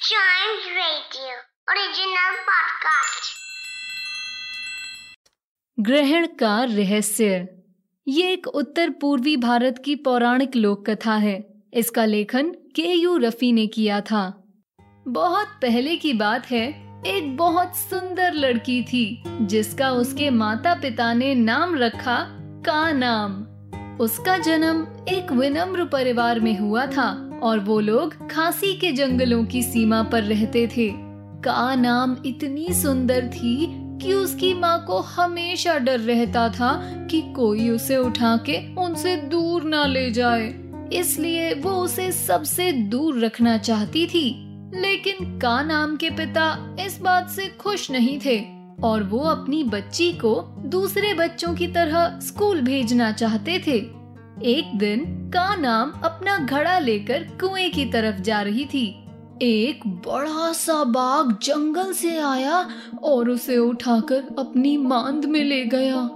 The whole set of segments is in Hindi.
Giant Radio. ग्रहण का रहस्य। ये एक उत्तर पूर्वी भारत की पौराणिक लोक कथा है। इसका लेखन के यू रफी ने किया था। बहुत पहले की बात है, एक बहुत सुंदर लड़की थी, जिसका उसके माता पिता ने नाम रखा का नाम उसका जन्म एक विनम्र परिवार में हुआ था। और वो लोग खांसी के जंगलों की सीमा पर रहते थे। का नाम इतनी सुंदर थी कि उसकी माँ को हमेशा डर रहता था कि कोई उसे उठा के उनसे दूर ना ले जाए। इसलिए वो उसे सबसे दूर रखना चाहती थी। लेकिन का नाम के पिता इस बात से खुश नहीं थे और वो अपनी बच्ची को दूसरे बच्चों की तरह स्कूल भेजना चाहते थे। एक दिन का नाम अपना घड़ा लेकर कुएँ की तरफ़ जा रही थी। एक बड़ा सा बाघ जंगल से आया और उसे उठाकर अपनी मांद में ले गया।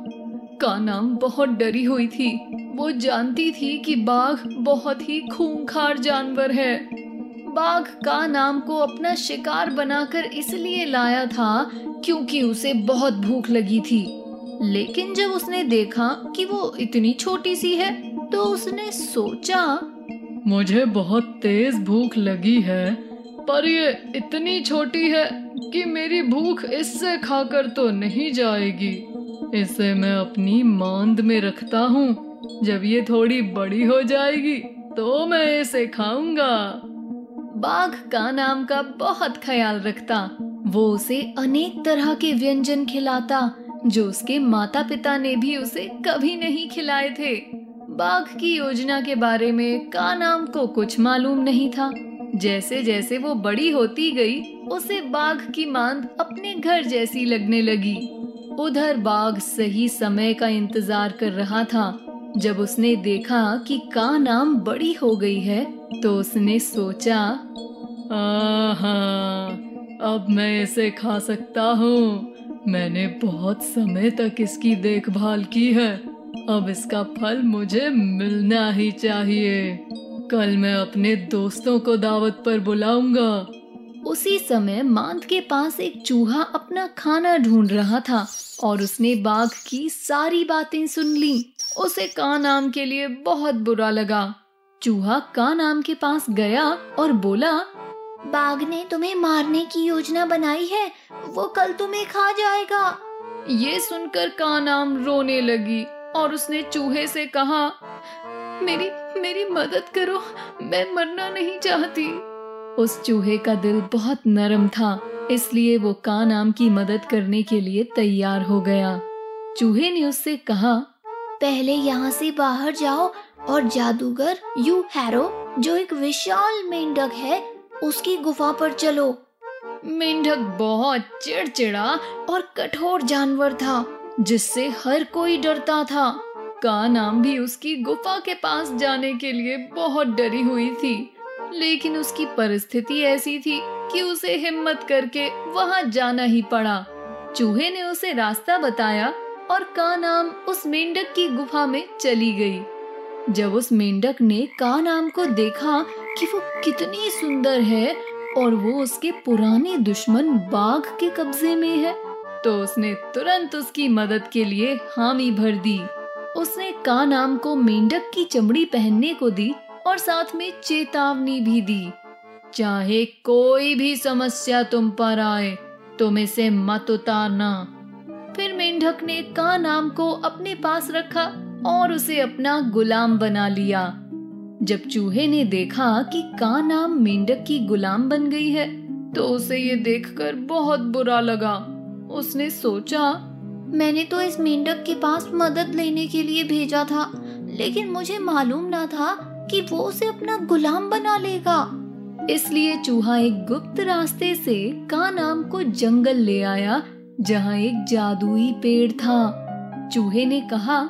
का नाम बहुत डरी हुई थी। वो जानती थी कि बाघ बहुत ही खूंखार जानवर है। बाघ का नाम को अपना शिकार बनाकर इसलिए लाया था क्योंकि उसे बहुत भूख लगी थी। लेकिन जब उसने देखा कि वो इतनी छोटी सी है तो उसने सोचा मुझे बहुत तेज भूख लगी है पर ये इतनी छोटी है कि मेरी भूख इससे खाकर तो नहीं जाएगी। इसे मैं अपनी मांद में रखता हूँ। जब ये थोड़ी बड़ी हो जाएगी तो मैं इसे खाऊँगा। बाघ का नाम का बहुत ख्याल रखता। वो उसे अनेक तरह के व्यंजन खिलाता जो उसके माता पिता ने भी उसे कभी नहीं खिलाए थे। बाघ की योजना के बारे में का नाम को कुछ मालूम नहीं था। जैसे जैसे वो बड़ी होती गई, उसे बाघ की मांद अपने घर जैसी लगने लगी। उधर बाघ सही समय का इंतज़ार कर रहा था। जब उसने देखा कि का नाम बड़ी हो गई है तो उसने सोचा हाँ अब मैं इसे खा सकता हूँ। मैंने बहुत समय तक इसकी देखभाल की है। अब इसका फल मुझे मिलना ही चाहिए। कल मैं अपने दोस्तों को दावत पर बुलाऊँगा। उसी समय मांद के पास एक चूहा अपना खाना ढूंढ रहा था और उसने बाघ की सारी बातें सुन ली। उसे का नाम के लिए बहुत बुरा लगा। चूहा का नाम के पास गया और बोला बाघ ने तुम्हें मारने की योजना बनाई है वो कल तुम्हें खा जाएगा। ये सुनकर का नाम रोने लगी। और उसने चूहे से कहा मेरी मेरी मदद करो मैं मरना नहीं चाहती. उस चूहे का दिल बहुत नरम था इसलिए वो का नाम की मदद करने के लिए तैयार हो गया। चूहे ने उससे कहा पहले यहाँ से बाहर जाओ और जादूगर यू हैरो जो एक विशाल मेंढक है उसकी गुफा पर चलो। मेंढक बहुत चिड़चिड़ा और कठोर जानवर था। जिससे हर कोई डरता था। का नाम भी उसकी गुफा के पास जाने के लिए बहुत डरी हुई थी। लेकिन उसकी परिस्थिति ऐसी थी कि उसे हिम्मत करके वहाँ जाना ही पड़ा। चूहे ने उसे रास्ता बताया और का नाम उस मेंढक की गुफा में चली गई। जब उस मेंढक ने का नाम को देखा कि वो कितनी सुंदर है और वो उसके पुराने दुश्मन बाघ के कब्जे में है तो उसने तुरंत उसकी मदद के लिए हामी भर दी। उसने का नाम को मेंढक की चमड़ी पहनने को दी और साथ में चेतावनी भी दी। चाहे कोई भी समस्या तुम पर आए, तुम इसे मत उतारना। फिर मेंढक ने का नाम को अपने पास रखा और उसे अपना गुलाम बना लिया। जब चूहे ने देखा कि का नाम मेंढक की गुलाम बन गई है तो उसे ये देखकर बहुत बुरा लगा। उसने सोचा मैंने तो इस मेंढक के पास मदद लेने के लिए भेजा था लेकिन मुझे मालूम ना था कि वो उसे अपना गुलाम बना लेगा। इसलिए चूहा एक गुप्त रास्ते से का नाम को जंगल ले आया जहाँ एक जादुई पेड़ था। चूहे ने कहा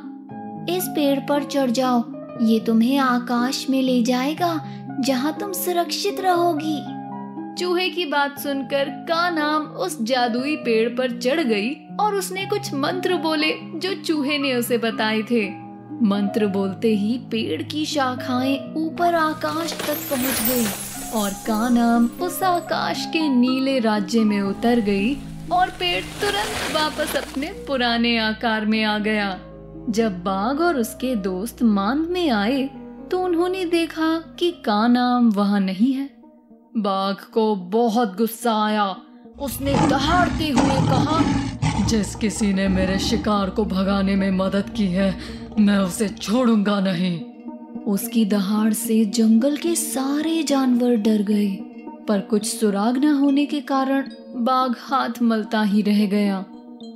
इस पेड़ पर चढ़ जाओ ये तुम्हें आकाश में ले जाएगा जहाँ तुम सुरक्षित रहोगी। चूहे की बात सुनकर का नाम उस जादुई पेड़ पर चढ़ गई और उसने कुछ मंत्र बोले जो चूहे ने उसे बताए थे। मंत्र बोलते ही पेड़ की शाखाएँ ऊपर आकाश तक पहुँच गई और कानाम उस आकाश के नीले राज्य में उतर गई और पेड़ तुरंत वापस अपने पुराने आकार में आ गया। जब बाघ और उसके दोस्त मांद में आए तो उन्होंने देखा कि कानाम वहाँ नहीं है। बाघ को बहुत गुस्सा आया। उसने दहाड़ते हुए कहा, जिस किसी ने मेरे शिकार को भगाने में मदद की है, मैं उसे छोड़ूँगा नहीं। उसकी दहाड़ से जंगल के सारे जानवर डर गए, पर कुछ सुराग न होने के कारण बाघ हाथ मलता ही रह गया।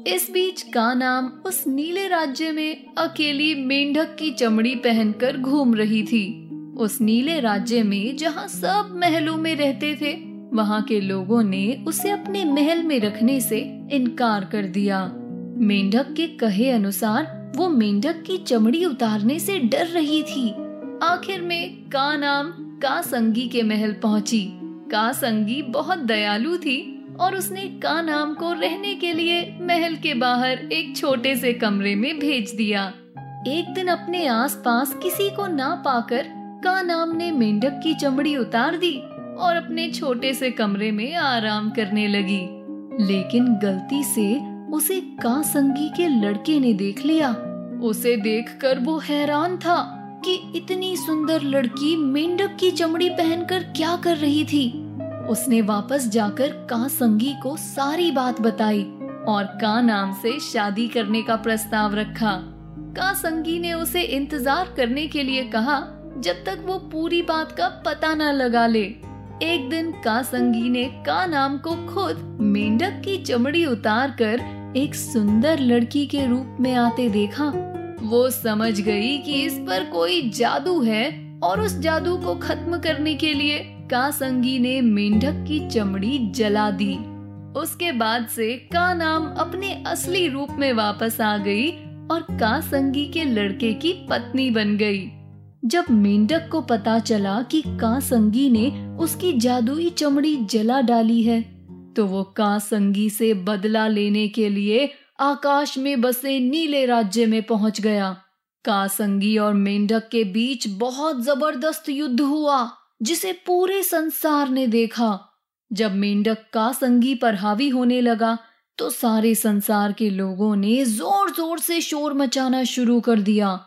इस बीच का नाम उस नीले राज्य में अकेली मेंढक की चमड़ी पहनकर घूम रही थी। उस नीले राज्य में जहाँ सब महलों में रहते थे, वहाँ के लोगों ने उसे अपने महल में रखने से इनकार कर दिया। मेंढक के कहे अनुसार वो मेंढक की चमड़ी उतारने से डर रही थी। आखिर में का नाम का संगी के महल पहुँची। का संगी बहुत दयालु थी और उसने का नाम को रहने के लिए महल के बाहर एक छोटे से कमरे में भेज दिया। एक दिन अपने आसपास किसी को ना पाकर का नाम ने मेंढक की चमड़ी उतार दी और अपने छोटे से कमरे में आराम करने लगी। लेकिन गलती से उसे का संगी के लड़के ने देख लिया। उसे देखकर वो हैरान था कि इतनी सुंदर लड़की मेंढक की चमड़ी पहनकर क्या कर रही थी। उसने वापस जाकर का संगी को सारी बात बताई और का नाम से शादी करने का प्रस्ताव रखा। का संगी ने उसे इंतज़ार करने के लिए कहा जब तक वो पूरी बात का पता न लगा ले। एक दिन का संगी ने का नाम को खुद मेंढक की चमड़ी उतार कर एक सुंदर लड़की के रूप में आते देखा। वो समझ गई कि इस पर कोई जादू है और उस जादू को खत्म करने के लिए कासंगी ने मेंढक की चमड़ी जला दी। उसके बाद से का नाम अपने असली रूप में वापस आ गई और कासंगी के लड़के की पत्नी बन गई। जब मेंढक को पता चला कि कासंगी ने उसकी जादुई चमड़ी जला डाली है तो वो कासंगी से बदला लेने के लिए आकाश में बसे नीले राज्य में पहुँच गया। कासंगी और मेंढक के बीच बहुत ज़बरदस्त युद्ध हुआ, जिसे पूरे संसार ने देखा। जब मेंढक कासंगी पर हावी होने लगा तो सारे संसार के लोगों ने ज़ोर ज़ोर से शोर मचाना शुरू कर दिया।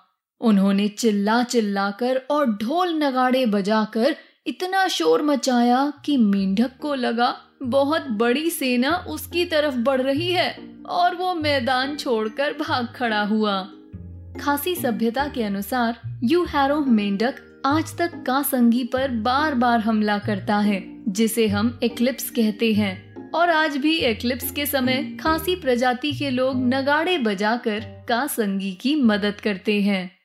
उन्होंने चिल्ला चिल्ला कर और ढोल नगाड़े बजाकर इतना शोर मचाया कि मेंढक को लगा, बहुत बड़ी सेना उसकी तरफ़ बढ़ रही है और वो मैदान छोड़कर भाग खड़ा हुआ। खासी सभ्यता के अनुसार यू हैरो मेंढक आज तक का संगी पर बार बार हमला करता है, जिसे हम एक्लिप्स कहते हैं। और आज भी एक्लिप्स के समय खासी प्रजाति के लोग नगाड़े बजाकर का संगी की मदद करते हैं।